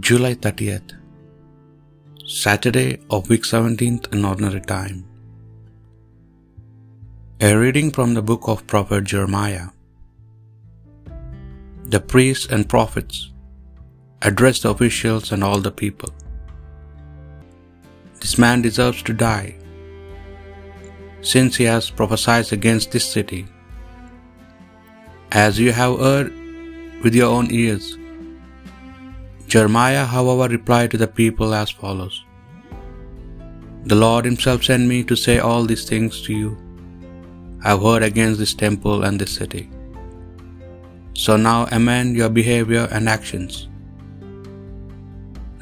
July 30th, Saturday of week 17th in ordinary time. A reading from the book of prophet Jeremiah. The priests and prophets address the officials and all the people. This man deserves to die, since he has prophesied against this city. As you have heard with your own ears, Jeremiah, however, replied to the people as follows The Lord Himself sent me to say all these things to you. I have heard against this temple and this city. So now amend your behavior and actions.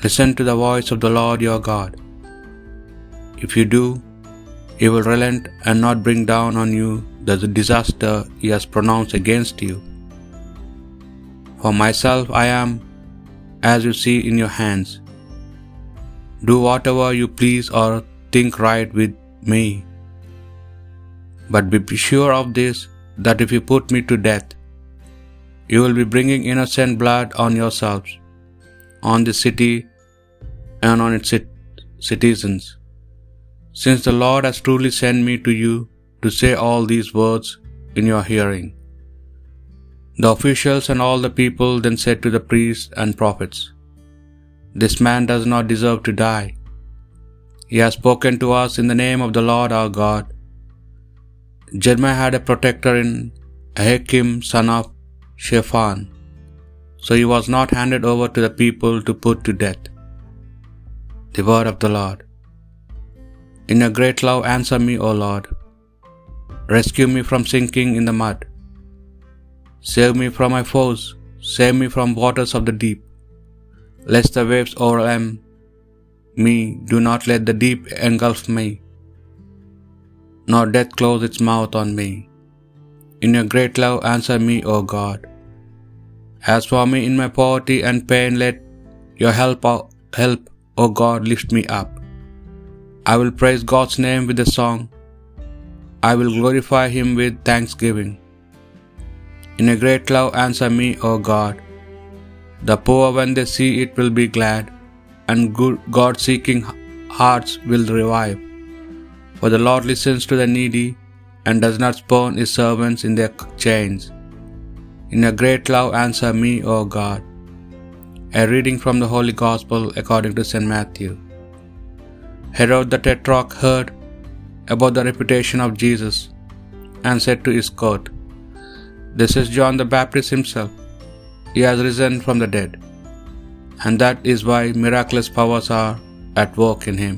Listen to the voice of the Lord your God. If you do, He will relent and not bring down on you the disaster He has pronounced against you. For myself, I am as you see in your hands. Do whatever you please or think right with me. But be sure of this that if you put me to death, you will be bringing innocent blood on yourselves, on the city, and on its citizens. Since the Lord has truly sent me to you to say all these words in your hearing. The officials and all the people then said to the priests and prophets, This man does not deserve to die. He has spoken to us in the name of the Lord our God. Jeremiah had a protector in Ahikam son of Shaphan, so he was not handed over to the people to put to death. The word of the Lord. In your great love, answer me, O Lord. Rescue me from sinking in the mud. Save me from my foes, save me from waters of the deep. Lest the waves overwhelm me, do not let the deep engulf me, nor death close its mouth on me. In your great love, answer me, O God. As for me in my poverty and pain, let your help, uh, help, O God, lift me up. I will praise God's name with a song. I will glorify him with thanksgiving. In a great love, answer me, O God. The poor, when they see it, will be glad, and good God seeking hearts will revive. For the Lord listens to the needy and does not spurn his servants in their chains. In a great love, answer me, O God. A reading from the Holy Gospel according to St. Matthew. Herod the Tetrarch heard about the reputation of Jesus and said to his court, This is John the Baptist himself. He has risen from the dead, and that is why miraculous powers are at work in him.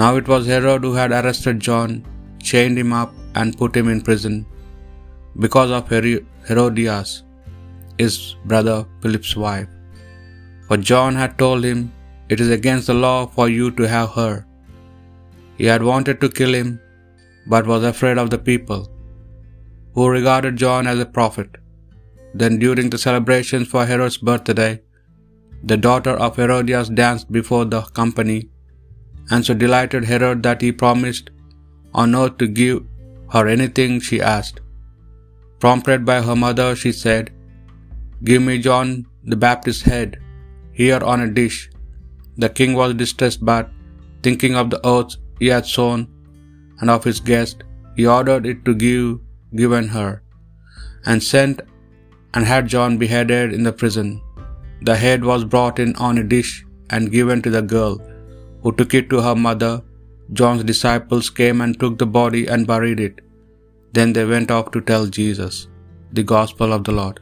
Now it was Herod who had arrested John, chained him up, and put him in prison because of Herodias, his brother Philip's wife. For John had told him, It is against the law for you to have her. He had wanted to kill him, but was afraid of the people, who regarded John as a prophet. Then, during the celebrations for Herod's birthday, the daughter of Herodias danced before the company, and so delighted Herod that he promised on oath to give her anything she asked. Prompted by her mother, she said, Give me John the Baptist's head, here on a dish. The king was distressed, but thinking of the oaths he had sworn and of his guest, he ordered it to give given her, and sent and had John beheaded in the prison. The head was brought in on a dish and given to the girl, who took it to her mother. John's disciples came and took the body and buried it. Then they went off to tell Jesus. The Gospel of the Lord.